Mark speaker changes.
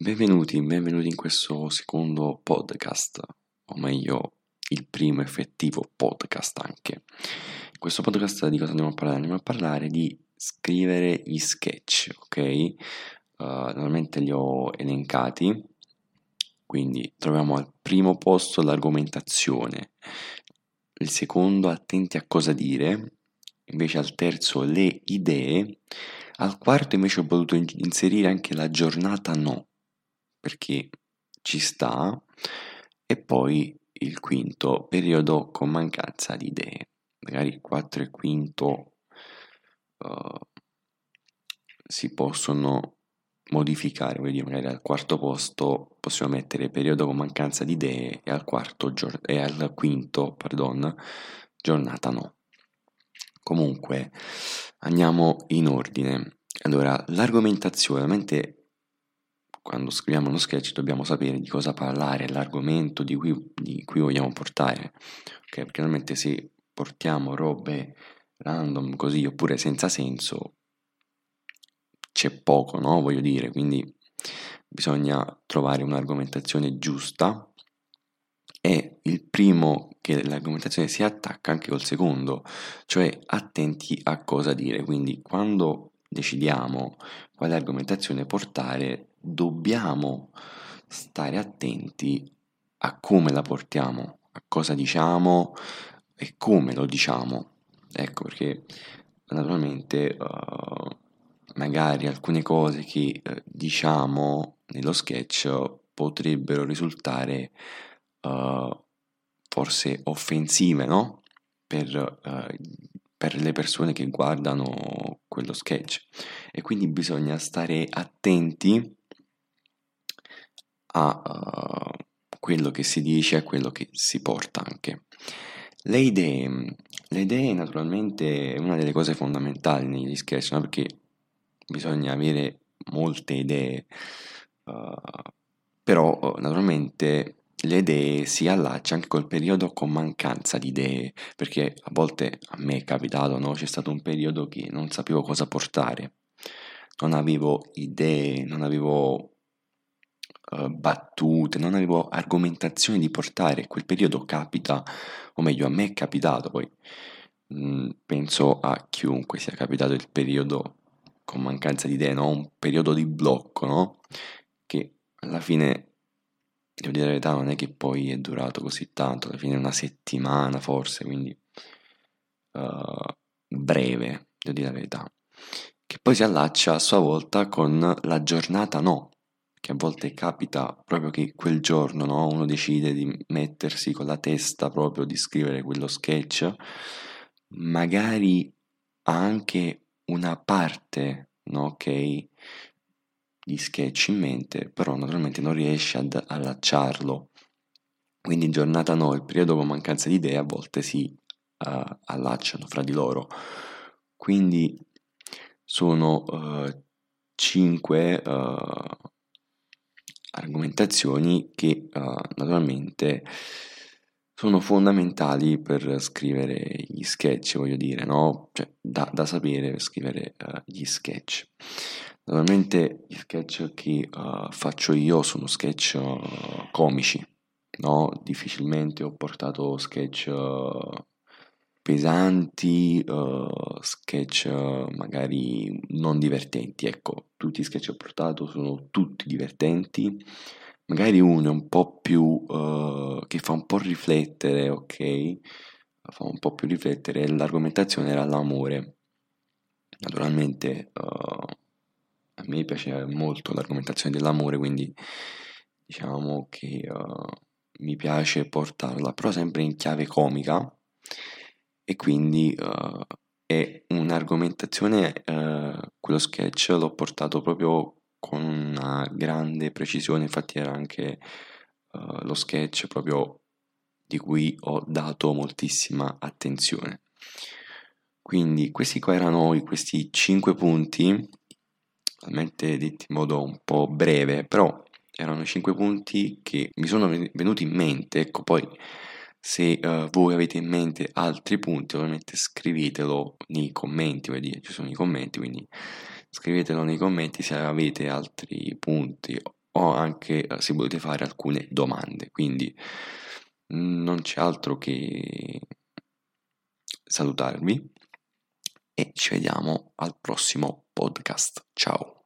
Speaker 1: Benvenuti, benvenuti in questo secondo podcast, o meglio, il primo effettivo podcast anche. In questo podcast di cosa andiamo a parlare? Andiamo a parlare di scrivere gli sketch, ok? Uh, normalmente li ho elencati, quindi troviamo al primo posto l'argomentazione, il secondo attenti a cosa dire, invece al terzo le idee, al quarto invece ho voluto inserire anche la giornata no perché ci sta, e poi il quinto periodo con mancanza di idee. Magari il 4 e quinto uh, si possono modificare, voglio dire, magari al quarto posto possiamo mettere periodo con mancanza di idee e al, quarto gior- e al quinto pardon, giornata no. Comunque andiamo in ordine. Allora, l'argomentazione, ovviamente quando scriviamo uno sketch dobbiamo sapere di cosa parlare, l'argomento di cui, di cui vogliamo portare, ok? Perché normalmente se portiamo robe random così oppure senza senso c'è poco, no? Voglio dire, quindi bisogna trovare un'argomentazione giusta e il primo che l'argomentazione si attacca anche col secondo, cioè attenti a cosa dire, quindi quando decidiamo quale argomentazione portare, dobbiamo stare attenti a come la portiamo, a cosa diciamo e come lo diciamo. Ecco perché naturalmente uh, magari alcune cose che uh, diciamo nello sketch potrebbero risultare uh, forse offensive, no? Per per le persone che guardano quello sketch e quindi bisogna stare attenti a uh, quello che si dice e a quello che si porta anche. Le idee, le idee naturalmente è una delle cose fondamentali negli sketch, no? perché bisogna avere molte idee, uh, però uh, naturalmente le idee si allaccia anche col periodo con mancanza di idee, perché a volte a me è capitato, no? C'è stato un periodo che non sapevo cosa portare, non avevo idee, non avevo uh, battute, non avevo argomentazioni di portare. Quel periodo capita, o meglio, a me è capitato, poi mm, penso a chiunque sia capitato il periodo con mancanza di idee, no? Un periodo di blocco, no? Che alla fine devo dire la verità, non è che poi è durato così tanto, alla fine una settimana forse, quindi uh, breve, devo dire la verità, che poi si allaccia a sua volta con la giornata no, che a volte capita proprio che quel giorno no, uno decide di mettersi con la testa proprio di scrivere quello sketch, magari ha anche una parte, no, ok, di sketch in mente, però naturalmente non riesce ad allacciarlo. Quindi giornata no, il periodo con mancanza di idee a volte si uh, allacciano fra di loro. Quindi sono uh, cinque uh, argomentazioni che naturalmente sono fondamentali per scrivere gli sketch, voglio dire, no? Cioè, da, da sapere per scrivere gli sketch. Normalmente gli sketch che uh, faccio io sono sketch uh, comici, no? Difficilmente ho portato sketch uh, pesanti, sketch magari non divertenti. Ecco, tutti i sketch che ho portato sono tutti divertenti. Magari uno è un po' più che fa un po' riflettere, ok? Fa un po' più riflettere. L'argomentazione era l'amore. Naturalmente a me piace molto l'argomentazione dell'amore, quindi diciamo che uh, mi piace portarla, però sempre in chiave comica e quindi uh, è un'argomentazione, uh, quello sketch l'ho portato proprio con una grande precisione, infatti era anche lo sketch proprio di cui ho dato moltissima attenzione. Quindi questi qua erano questi 5 punti totalmente detti in modo un po' breve, però erano cinque punti che mi sono venuti in mente, ecco poi se uh, voi avete in mente altri punti ovviamente scrivetelo nei commenti, dire ci sono i commenti, quindi scrivetelo nei commenti se avete altri punti o anche eh, se volete fare alcune domande. Quindi non c'è altro che salutarvi e ci vediamo al prossimo podcast. Ciao!